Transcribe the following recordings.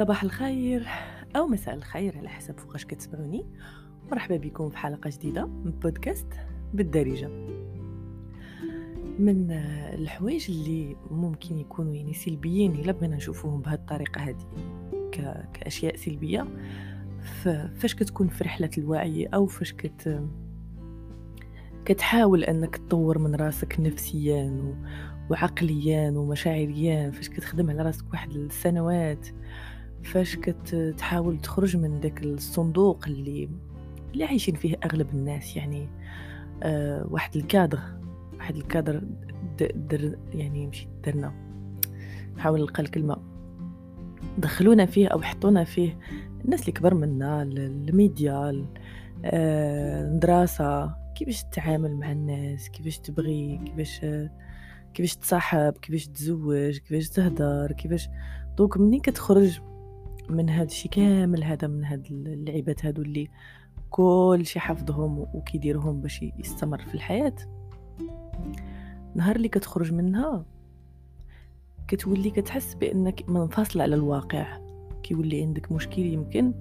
صباح الخير أو مساء الخير على حسب فوقاش كتسمعوني مرحبا بكم في حلقة جديدة من بودكاست بالدارجة من الحوايج اللي ممكن يكونوا يعني سلبيين إلا بغينا نشوفوهم بهذه الطريقة هذه ك... كأشياء سلبية فاش كتكون في رحلة الوعي أو فاش كت كتحاول أنك تطور من راسك نفسيا. وعقليا ومشاعريا فاش كتخدم على راسك واحد السنوات فاش كتحاول تخرج من داك الصندوق اللي اللي عايشين فيه أغلب الناس يعني آه واحد الكادر واحد الكادر در يعني مشي درنا. نحاول نلقى الكلمة. دخلونا فيه أو حطونا فيه الناس اللي كبر منا الميديا آه، كيفاش تتعامل مع الناس؟ كيفاش تبغي؟ كيفاش كيفاش تصاحب؟ كيفاش تزوج؟ كيفاش تهدر؟ كيفاش؟ دوك منين كتخرج؟ من هذا الشيء كامل هذا من هاد اللعيبات هادو اللي كل شي حافظهم وكيديرهم باش يستمر في الحياة. نهار اللي كتخرج منها كتولي كتحس بأنك منفصل على الواقع. كيولي عندك مشكل يمكن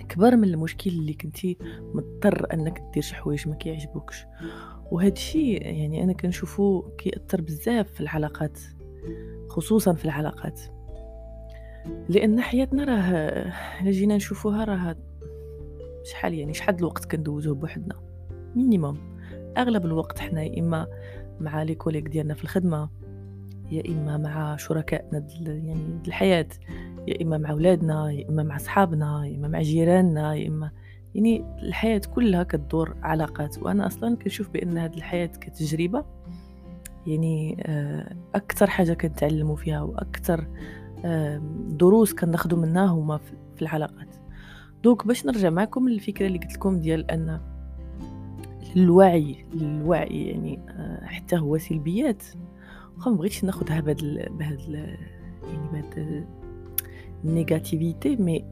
اكبر من المشكل اللي كنتي مضطر أنك دير شي حوايج ما كيعجبوكش. وهذا الشيء يعني أنا كنشوفو كيأثر بزاف في العلاقات خصوصا في العلاقات. لأن حياتنا راه جينا نشوفوها راه شحال يعني شحال الوقت كندوزوه بوحدنا. minimum أغلب الوقت حنا يا إما مع les collègues ديالنا في الخدمة يا إما مع شركائنا يعني الحياة يا إما مع اولادنا يا إما مع أصحابنا يا إما مع جيراننا يا إما يعني الحياة كلها كتدور علاقات. وأنا أصلا كنشوف بأن هذه الحياة كتجربة يعني آه، أكثر حاجة كنتعلموا فيها وأكثر دروس كناخذوا منها هما في العلاقات دوك باش نرجع معكم للفكرة اللي قلت لكم ديال أن الوعي الوعي يعني آه، حتى هو سلبيات. واخا ما بغيتش ناخذها بهاد بهاد يعني بهاد ال négativité mais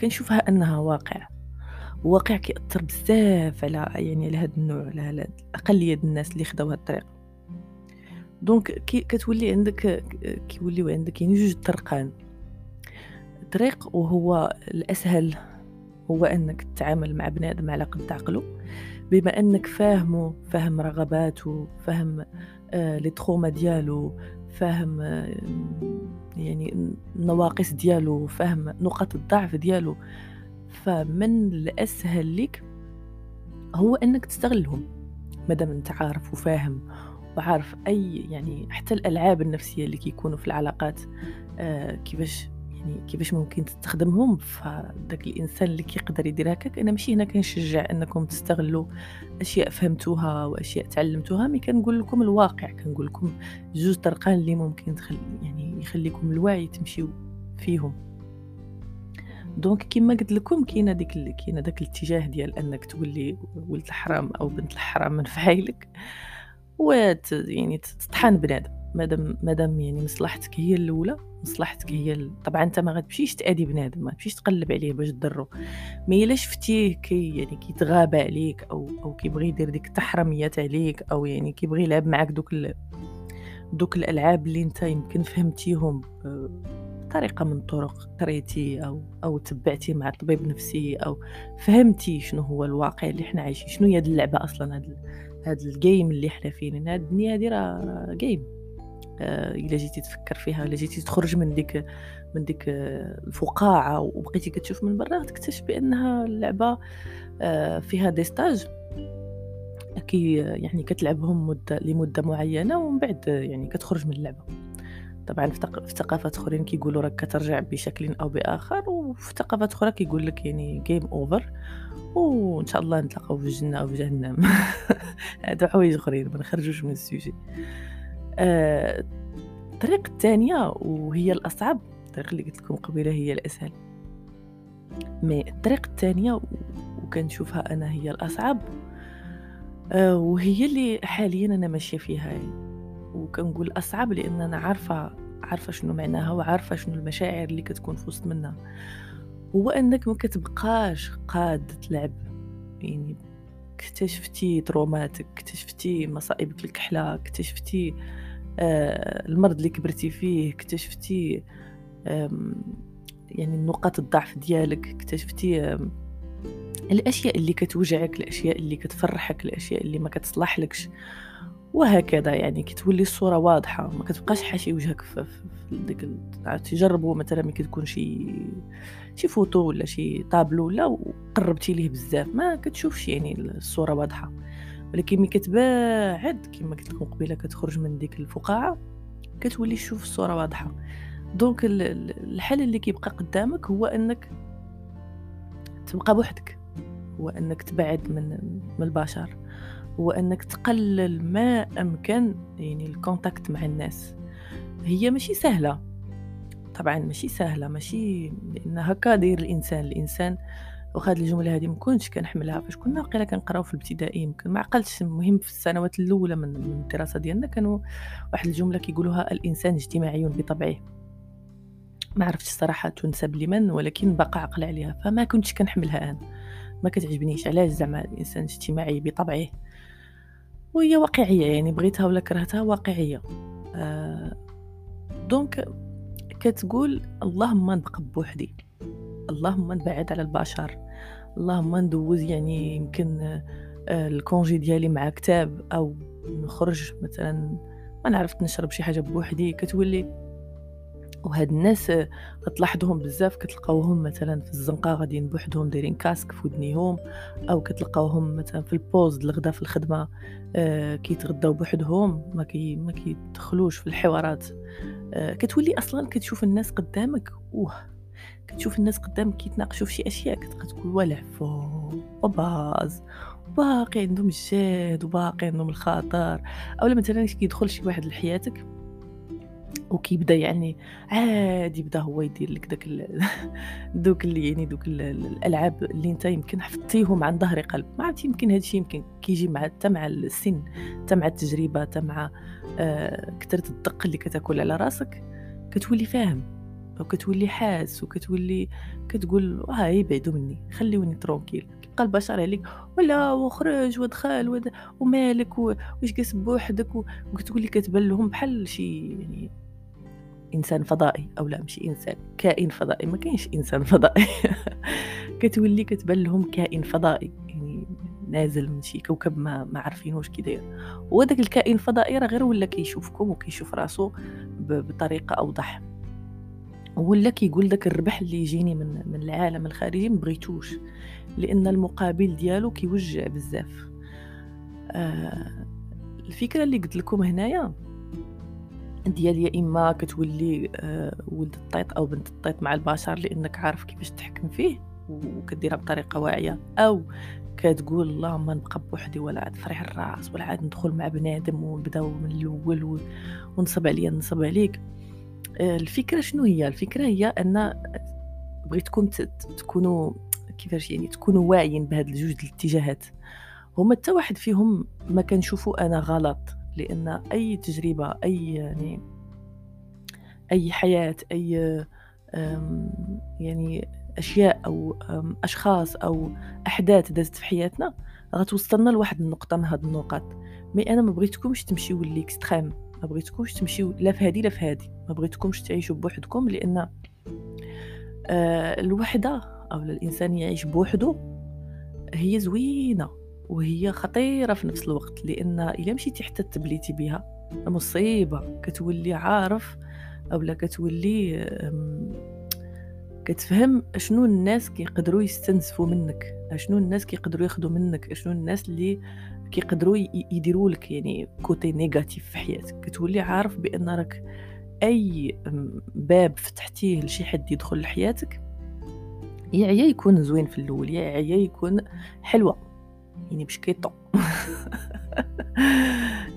كنشوفها أنها واقع. واقع كيأثر بزاف على يعني على هذا النوع على هاد الأقلية الناس اللي خداو هاد الطريق donc كي كتولي عندك كيوليو عندك يعني جوج طرقان. طريق وهو الأسهل هو أنك تتعامل مع بنادم على قد عقله بما أنك فاهمه فاهم رغباته فاهم آه لي تروما ديالو فاهم آه يعني النواقص ديالو فاهم نقاط الضعف ديالو. فمن الأسهل لك هو أنك تستغلهم مادام أنت عارف وفاهم وعارف أي يعني حتى الألعاب النفسية اللي كيكونوا في العلاقات آه كيفاش يعني كيفاش ممكن تستخدمهم فداك الإنسان اللي كيقدر يدير هكاك. أنا ماشي هنا كنشجع أنكم تستغلوا أشياء فهمتوها وأشياء تعلمتوها. mais كنقول لكم الواقع كنقول لكم جوج طرقان اللي ممكن تخل يعني يخليكم الوعي تمشيو فيهم. donc كيما قلت لكم كاينة ديك كاينة داك الاتجاه ديال أنك تولي ولد الحرام أو بنت الحرام من فعايلك و يعني تطحن بنادم. مادام مادام يعني مصلحتك هي الأولى مصلحتك هي طبعا أنت ما غتمشيش تادي بنادم ما تمشيش تقلب عليه باش تضرو mais الا شفتيه كي يعني كيتغابى عليك أو أو كيبغي يدير ديك التحرميات عليك أو يعني كيبغي يلعب معاك دوك ال... دوك الألعاب اللي أنت يمكن فهمتيهم بطريقة من الطرق قريتي أو أو تبعتي مع طبيب نفسي أو فهمتي شنو هو الواقع اللي حنا عايشين شنو هي هاد اللعبة أصلا هاد هاد ال game اللي حنا فيه هاد الدنيا هادي راه game آه إلا جيتي تفكر فيها إلا جيتي تخرج من ديك من ديك الفقاعة وبقيتي كتشوف من برا تكتشف بأنها اللعبة آه فيها des stages كي يعني كتلعبهم مدة لمدة معينة ومن بعد يعني كتخرج من اللعبة. طبعا في ثقافات أخرين كيقولوا راك كترجع بشكل أو بآخر وفي ثقافات أخرى كيقول لك يعني game over وإن شاء الله نتلاقاو في الجنة أو في جهنم. هادو حوايج أخرين ما نخرجوش من ال sujet آه، الثانية وهي الأصعب. الطريقة اللي قلت لكم قبيلة هي الأسهل. مي الطريقة الثانية وكنشوفها أنا هي الأصعب. آه، وهي اللي حاليا أنا ماشية فيها. وكنقول أصعب لأن أنا عارفة عارفة شنو معناها وعارفة شنو المشاعر اللي كتكون في وسط منها. هو إنك ما كتبقاش قاد تلعب. يعني اكتشفتي تروماتك اكتشفتي مصائبك الكحلة اكتشفتي آه المرض اللي كبرتي فيه اكتشفتي يعني نقاط الضعف ديالك اكتشفتي الأشياء اللي كتوجعك الأشياء اللي كتفرحك الأشياء اللي ما كتصلحلكش. وهكذا يعني كتولي الصورة واضحة ما كتبقاش حاشي وجهك في, ديك تجربوا مثلا ملي كتكون شي شي فوتو ولا شي طابلو ولا وقربتي ليه بزاف ما كتشوفش يعني الصورة واضحة. ولكن ملي كتباعد كما قلت لكم قبيلة كتخرج من ديك الفقاعة كتولي تشوف الصورة واضحة. donc الحل اللي كيبقى قدامك هو إنك تبقى بوحدك هو إنك تبعد من من البشر. هو انك تقلل ما أمكن يعني ال contact مع الناس. هي ماشي سهلة. طبعا ماشي سهلة ماشي لأن هكا داير الإنسان الإنسان واخا هاد الجملة هذه ما كنتش كنحملها. فاش كنا واقيلا كنقراو في الابتدائي يمكن ما عقلتش المهم في السنوات الأولى من الدراسة ديالنا كانوا واحد الجملة كيقولوها الإنسان اجتماعي بطبعه ما عرفتش الصراحه تنسب لمن ولكن بقى عقل عليها. فما كنتش كنحملها أنا. ما كتعجبنيش. علاش زعما الإنسان اجتماعي بطبعه وهي واقعية يعني بغيتها ولا كرهتها واقعية. آه donc كتقول اللهم نبقى بوحدي اللهم نبعد على البشر اللهم ندوز يعني يمكن آه ال congé ديالي مع كتاب أو نخرج مثلا ما نعرف نشرب شي حاجة بوحدي كتولي وهاد الناس كتلاحظوهم بزاف كتلقاوهم مثلا في الزنقة غاديين بوحدهم دايرين casque في ودنيهم أو كتلقاوهم مثلا في ال pause الغدا في الخدمة آه كيتغداو بوحدهم ما كي ما كيدخلوش في الحوارات. آه كتولي أصلا كتشوف الناس قدامك أوه كتشوف الناس قدامك كيتناقشوا في شي أشياء كتبقى تقول والعفو وباز باقي عندهم الجهد وباقي عندهم الخاطر. أو مثلا كيدخل شي واحد لحياتك؟ وكيبدا يعني عادي يبدأ هو يدير لك داك دوك اللي يعني دوك الألعاب اللي أنت يمكن حفظتيهم عن ظهر قلب. ما عرفتي يمكن هذا الشيء يمكن كيجي مع حتى مع السن حتى مع التجربة حتى مع آه كثرة الدق اللي كتاكل على راسك كتولي فاهم وكتولي حاس وكتولي كتقول ها يبعدوا مني خليوني ترونكيل. كيبقى البشر عليك ولا وخرج ودخل ومالك واش جالس بوحدك وكتولي كتبان لهم بحال شي يعني إنسان فضائي أو لا ماشي إنسان كائن فضائي. ما كاينش إنسان فضائي. كتولي كتبان لهم كائن فضائي. يعني نازل من شي كوكب ما ما عارفين واش كيداير وداك الكائن الفضائي راه غير ولا كيشوفكم وكيشوف راسو بطريقة أوضح. ولا كيقول داك الربح اللي يجيني من من العالم الخارجي مبغيتوش لأن المقابل ديالو كيوجع بزاف. آه الفكرة اللي قلت لكم هنايا ديال يا إما كتولي آه، ولد الطيط أو بنت الطيط مع البشر لأنك عارف كيفاش تحكم فيه وكديرها بطريقة واعية. أو كتقول اللهم نبقى بوحدي ولا عاد فرح الراس ولا عاد ندخل مع بنادم ونبداو من الأول ونصب عليا نصب عليك. آه، الفكرة شنو هي؟ الفكرة هي أن بغيتكم تكونوا كيفاش يعني تكونوا واعيين بهاد الجوج الاتجاهات. هما حتى واحد فيهم ما كنشوفوا أنا غلط. لأن أي تجربة أي يعني أي حياة أي يعني أشياء أو أشخاص أو أحداث دازت في حياتنا غتوصلنا لواحد النقطة من هاد النقاط. mais أنا ما بغيتكمش تمشيو l'extrême ما بغيتكمش تمشيو لا في هادي لا في هادي. ما بغيتكمش تعيشوا بوحدكم لأن آه، الوحدة أو الإنسان يعيش بوحده هي زوينة. وهي خطيرة في نفس الوقت لأن إلا مشيتي حتى تبليتي بها مصيبة. كتولي عارف أولا كتولي كتفهم شنو الناس كيقدروا يستنزفوا منك شنو الناس كيقدروا ياخذوا منك شنو الناس اللي كيقدروا يديروا لك يعني côté négatif في حياتك. كتولي عارف بأن راك أي باب فتحتيه لشي حد يدخل لحياتك يا عيا يكون زوين في الأول يا عيا يكون حلوة. يعني بشكيطو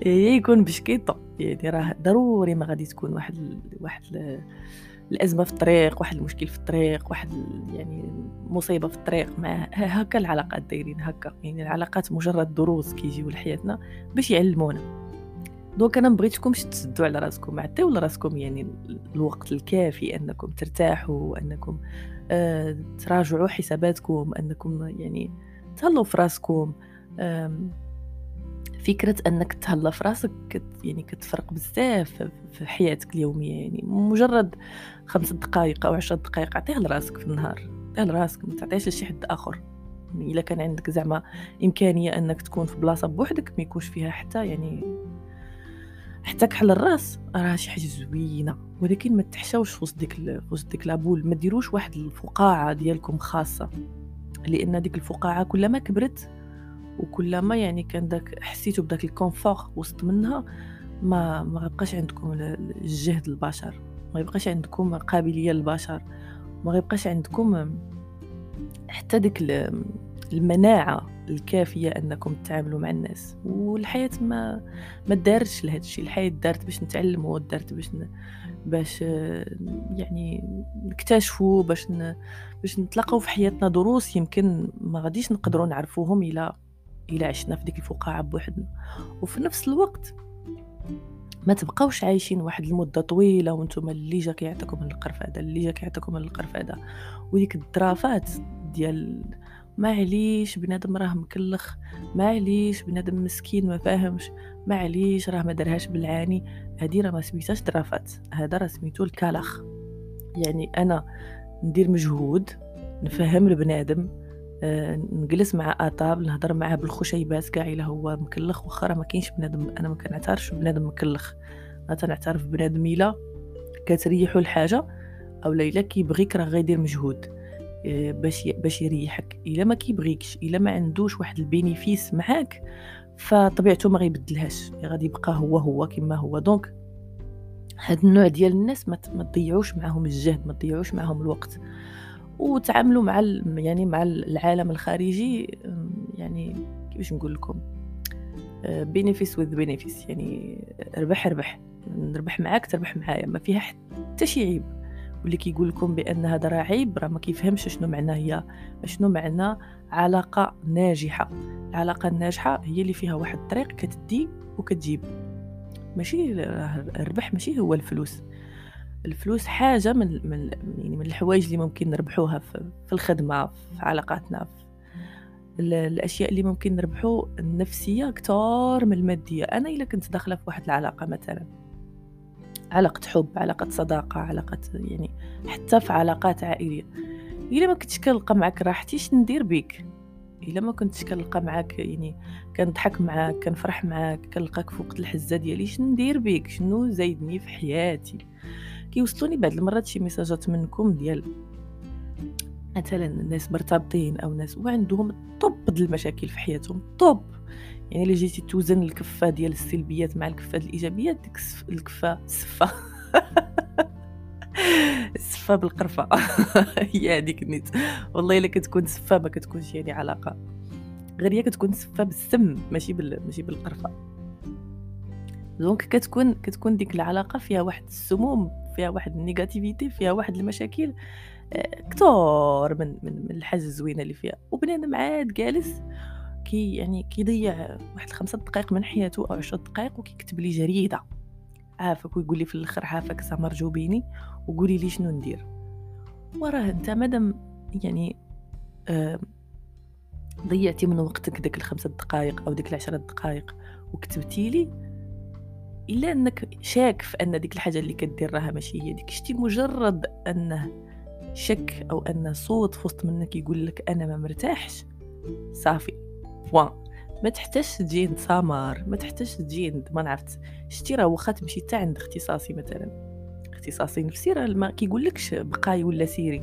يعني يكون بشكيطو يعني راه ضروري ما غادي تكون واحد واحد الأزمة في الطريق واحد المشكل في الطريق واحد يعني مصيبة في الطريق. مع هكا العلاقات دايرين هكا. يعني العلاقات مجرد دروس كيجيو لحياتنا باش يعلمونا. دونك أنا مبغيتكمش تسدوا على راسكم. عطيو لراسكم يعني الوقت الكافي أنكم ترتاحوا أنكم آه تراجعوا حساباتكم أنكم يعني تهلاو في راسكم فكرة أنك تهلا في راسك كت يعني كتفرق بزاف في حياتك اليومية. يعني مجرد خمس دقائق أو عشر دقائق عطيها لراسك في النهار. عطيها لراسك ما تعطيهاش لشي حد آخر. يعني إلا كان عندك زعما إمكانية أنك تكون في بلاصة بوحدك ما يكونش فيها حتى يعني حتى كحل الراس. راه شي حاجة زوينة. ولكن ما تحشاوش في وسط ديك وسط ديك لابول. ما ديروش واحد الفقاعة ديالكم خاصة. لأن ديك الفقاعة كلما كبرت وكلما يعني كان داك حسيتوا بداك الكونفور وسط منها ما ما غيبقاش عندكم الجهد البشر. ما يبقاش عندكم قابلية للبشر. ما غيبقاش عندكم حتى ديك المناعة الكافية أنكم تتعاملوا مع الناس. والحياة ما ما دارتش لهذا الشيء الحياة دارت باش نتعلموا دارت باش. باش يعني نكتشفوا باش ن... باش نتلاقاو في حياتنا دروس يمكن ما غاديش نقدروا نعرفوهم إلى إلى عشنا في ديك الفقاعة بوحدنا. وفي نفس الوقت ما تبقاوش عايشين واحد المدة طويلة وأنتم اللي جا كيعطيكم القرفادة اللي جا كيعطيكم القرفادة. وديك الدرافات ديال معليش بنادم راه مكلخ معليش بنادم مسكين ما فاهمش معليش راه ما درهاش بالعاني. هادي راه ما سميتهاش ظرافة هذا راه سميتو الكلخ. يعني أنا ندير مجهود نفهم البنادم آه نجلس معاه à table نهضر معاه بالخشيبات كاع إلا هو مكلخ. واخا راه ما كاينش بنادم أنا ما كنعترفش بنادم مكلخ. أنا تنعترف بنادم إلا كتريحو الحاجة أو إلا كيبغيك راه غيدير مجهود. باش باش يريحك. إلا ما كيبغيكش إلا ما عندوش واحد ال bénéfice معاك فطبيعته ما غيبدلهاش. غادي يبقى هو هو كما هو. donc هاد النوع ديال الناس ما تضيعوش معاهم الجهد ما تضيعوش معاهم الوقت. وتعاملوا مع يعني مع العالم الخارجي يعني كيفاش نقول لكم؟ benefits with benefits يعني ربح ربح. نربح معاك تربح معايا. ما فيها حتى شي عيب. واللي كيقول لكم بان هذا راه عيب راه ما كيفهمش شنو معناه هي. شنو معنى علاقة ناجحة؟ العلاقة الناجحة هي اللي فيها واحد الطريق كتدي وكتجيب. ماشي الربح ماشي هو الفلوس. الفلوس حاجة من من يعني من الحوايج اللي ممكن نربحوها في الخدمة في علاقاتنا. في الأشياء اللي ممكن نربحو النفسية أكثر من المادية. أنا إلا كنت داخلة في واحد العلاقة مثلا. علاقة حب علاقة صداقة علاقة يعني حتى في علاقات عائلية. إلا ما كنتش كنلقى معاك راحتي شنو ندير بيك؟ إلا ما كنتش كنلقى معاك يعني كنضحك معاك كنفرح معاك كنلقاك في وقت الحزة ديالي شنو ندير بيك؟ شنو زايدني في حياتي؟ كيوصلوني بعض المرات شي ميساجات منكم ديال مثلا الناس مرتبطين أو ناس وعندهم طب المشاكل في حياتهم طب. يعني إلا جيتي توزن الكفة ديال السلبيات مع الكفة الإيجابيات ديك الكفة السفه السفه بالقرفة. هي هذيك النيت والله إلا كتكون سفه ما كتكونش يعني علاقة. غير هي كتكون سفه بالسم ماشي بال... ماشي بالقرفة. donc كتكون كتكون ديك العلاقة فيها واحد السموم فيها واحد ال négativité فيها واحد المشاكل. كثر من من, الحاجة الزوينة اللي فيها. وبنادم عاد جالس كي يعني كيضيع واحد خمسة دقائق من حياته أو عشرة دقائق وكيكتب لي جريدة. عافاك ويقول لي في الآخر عافاك سمر جوبيني وقولي لي شنو ندير. وراه أنت مادام يعني ضيعتي من وقتك ديك الخمسة دقائق أو ديك العشرة دقائق وكتبتي لي إلا أنك شاك في أن ديك الحاجة اللي كدير راها ماشي هي ديك. شتي مجرد أنه شك أو أن صوت في وسط منك يقول لك أنا ما مرتاحش. صافي. بوان ما تحتاجش تجي عند سامر ما تحتاجش تجي ما عرفت شتي راه واخا تمشي حتى عند اختصاصي مثلا. اختصاصي نفسي راه ما كيقولكش بقاي ولا سيري.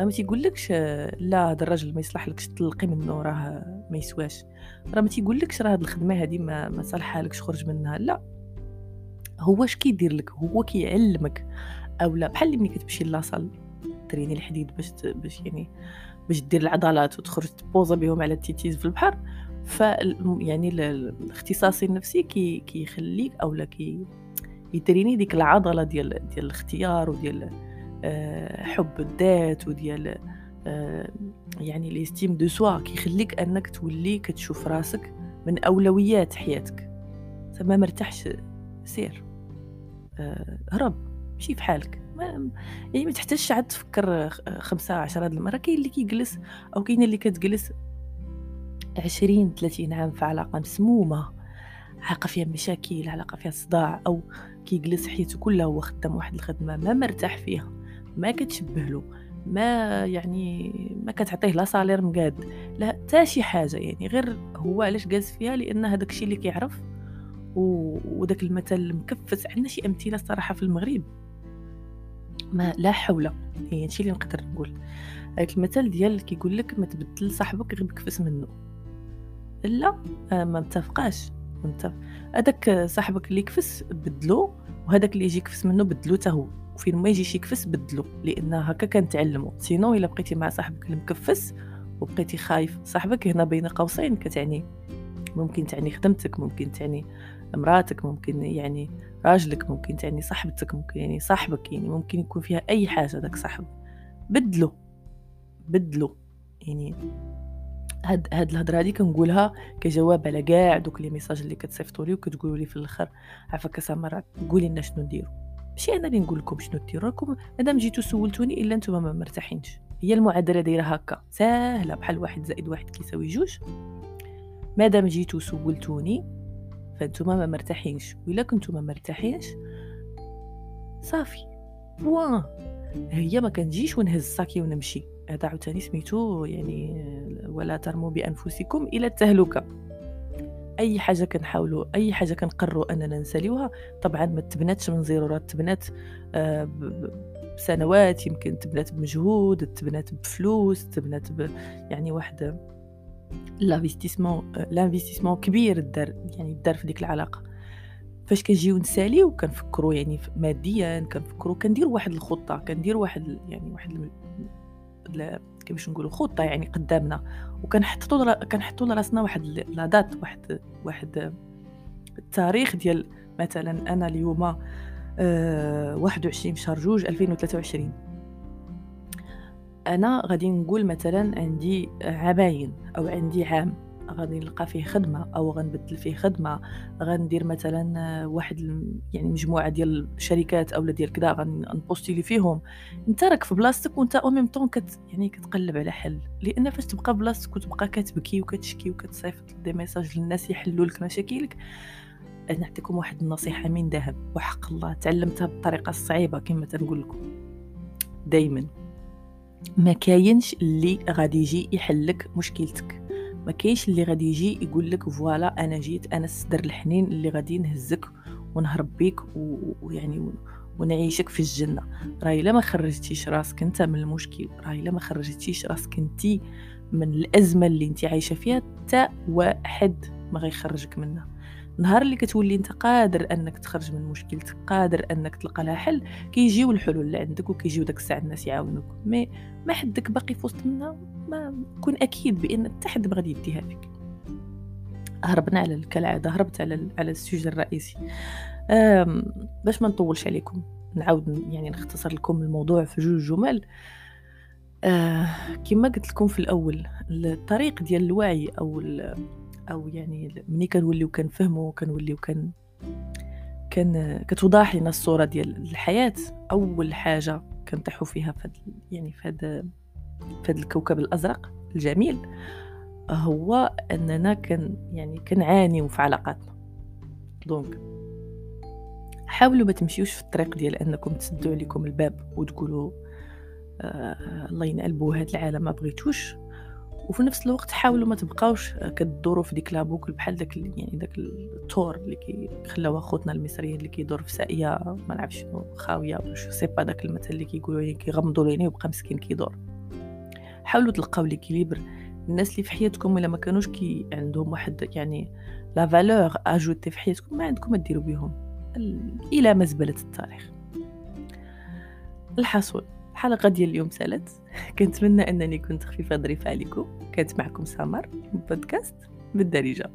ما تيقولكش لا هذا الراجل ما يصلحلكش تطلقي منه راه ما يسواش. راه ما تيقولكش راه هاد الخدمة هادي ما ما صالحالكش خرج منها. لا. هو اش كيدير لك؟ هو كيعلمك؟ أو لا بحال ملي كتمشي لاصال تريني الحديد باش باش يعني باش دير العضلات وتخرج ت poser بهم على التيتيز في البحر. ف يعني الاختصاصي النفسي كي كيخليك اولا كي ي entraîner ديك العضلة ديال ديال الاختيار وديال آه، حب الذات وديال آه، يعني l'estime de soi كيخليك أنك تولي كتشوف راسك من أولويات حياتك. ما مرتاحش سير. آه، هرب مشي في حالك. يعني ما تحتاجش عاد تفكر خمسة عشرة هاد المرة. كاين اللي كيجلس أو كاين اللي كتجلس عشرين ثلاثين عام في علاقة مسمومة علاقة فيها مشاكل علاقة فيها صداع أو كيجلس حياته كلها هو خدام واحد الخدمة ما مرتاح فيها ما كتشبه له ما يعني ما كتعطيه لا صالير مقاد لا حتى شي حاجة يعني. غير هو علاش جالس فيها؟ لأن هذاك الشيء اللي كيعرف. وداك المثل المكفس عندنا شي أمثلة صراحة في المغرب. ما لا حول. هي هادشي اللي نقدر نقول. هذاك المثل ديال كيقول لك ما تبدل صاحبك غير بكفس منه. لا آه، ما متفقاش هذاك صاحبك اللي كفس بدلو وهذاك اللي يجي يكفس منه بدلو حتى هو. وفين ما يجي شي كفس بدلو لأن هكا كنتعلموا سينو إلا بقيتي مع صاحبك المكفس وبقيتي خايف صاحبك هنا بين قوسين كتعني. ممكن تعني خدمتك ممكن تعني مراتك ممكن يعني راجلك ممكن تعني صاحبتك ممكن يعني صاحبك يعني ممكن يكون فيها أي حاجة داك صاحب. بدلو بدلو يعني. هاد هاد الهضرة هادي كنقولها كجواب على كاع دوك les messages اللي كتصيفطوا لي وكتقولوا لي في الأخر عافاك سمرات قولي لنا شنو نديرو ماشي أنا اللي نقول لكم شنو ديروا راكم مادام جيتو سولتوني إلا نتوما ما مرتاحينش. هي المعادلة دايرة هكا ساهلة بحال واحد زائد واحد كيساوي جوج. مادام جيتو سولتوني فانتوما ما مرتاحينش. وإلا كنتو ما مرتاحينش صافي. point هي ما كنجيش ونهز sac ي ونمشي. هذا عاوتاني سميتو يعني ولا ترموا بأنفسكم إلى التهلكة. أي حاجة كنحاولوا أي حاجة كنقرروا أننا نساليوها طبعا ما تبناتش من zéro راه تبنات آه، بسنوات يمكن تبنات بمجهود تبنات بفلوس تبنات ب يعني واحد l'investissement l'investissement كبير دار يعني دار في ديك العلاقة. فاش كنجيو نساليو كنفكروا يعني ماديا كنفكروا كنديروا واحد الخطة كنديروا واحد يعني واحد كيفاش نقولوا خطة يعني قدامنا. وكنحطوا كنحطوا لراسنا واحد la date واحد واحد التاريخ ديال مثلا أنا اليوم أه 21 شهر جوج 2023 أنا غادي نقول مثلا عندي عامين أو عندي عام. غادي نلقى فيه خدمة أو غنبدل فيه خدمة. غندير مثلا واحد يعني مجموعة ديال الشركات اولا ديال كذا غن postuler فيهم. أنت راك في بلاصتك وأنت au même temps كت يعني كتقلب على حل. لأن فاش تبقى بلاصتك وتبقى كتبكي وكتشكي وكتصيفط des messages للناس يحلوا لك مشاكلك نعطيكم واحد النصيحة من ذهب. وحق الله تعلمتها بالطريقة الصعيبه كما تنقول لكم. دائما ما كاينش اللي غادي يجي يحلك مشكلتك. ما كاينش اللي غادي يجي يقول لك فوالا أنا جيت أنا الصدر الحنين اللي غادي نهزك ونهرب بيك ويعني ونعيشك في الجنة. راهي إلا ما خرجتيش راسك أنت من المشكل راهي إلا ما خرجتيش راسك أنت من الأزمة اللي أنت عايشة فيها حتى واحد ما غيخرجك منها. نهار اللي كتولي انت قادر انك تخرج من مشكلتك قادر انك تلقى لها حل كيجيو الحلول اللي عندك وكيجيو داك الساعة الناس يعاونوك. mais ما حدك باقي في وسط منا ما كون أكيد بأن حتى حد غادي يديها فيك. هربنا على كالعاده هربت على على ال sujet الرئيسي. باش ما نطولش عليكم نعاود يعني نختصر لكم الموضوع في جوج جمل. آه كما قلت لكم في الأول الطريق ديال الوعي أو أو يعني ملي كنوليو كنفهمو كنوليو كان كان كتوضح لنا الصورة ديال الحياة. أول حاجة كنطيحوا فيها في يعني في هذا الكوكب الأزرق الجميل هو أننا كان يعني كنعانيو في علاقاتنا. donc حاولوا ما تمشيوش في الطريق ديال أنكم تسدوا عليكم الباب وتقولوا آه الله ينقلبوا هذا العالم ما بغيتوش. وفي نفس الوقت حاولوا ما تبقاوش كدوروا في ديك la boucle بحال داك يعني داك التور اللي كيخلاوها خوتنا المصريين اللي كيدور في ساقية ما نعرف شنو خاوية ولا je sais pas داك المثل اللي كيقولوا يعني كيغمضوا العينين ويبقى مسكين كيدور. حاولوا تلقاو l'équilibre الناس اللي في حياتكم إلا ما كانوش كي عندهم واحد يعني la valeur ajoutée في حياتكم ما عندكم ما ديروا بهم إلى مزبله التاريخ. الحصول. الحلقة ديال اليوم سالت. كنتمنى أنني كنت خفيفة ظريفة عليكم. كانت معكم سمر بودكاست بالدارجة.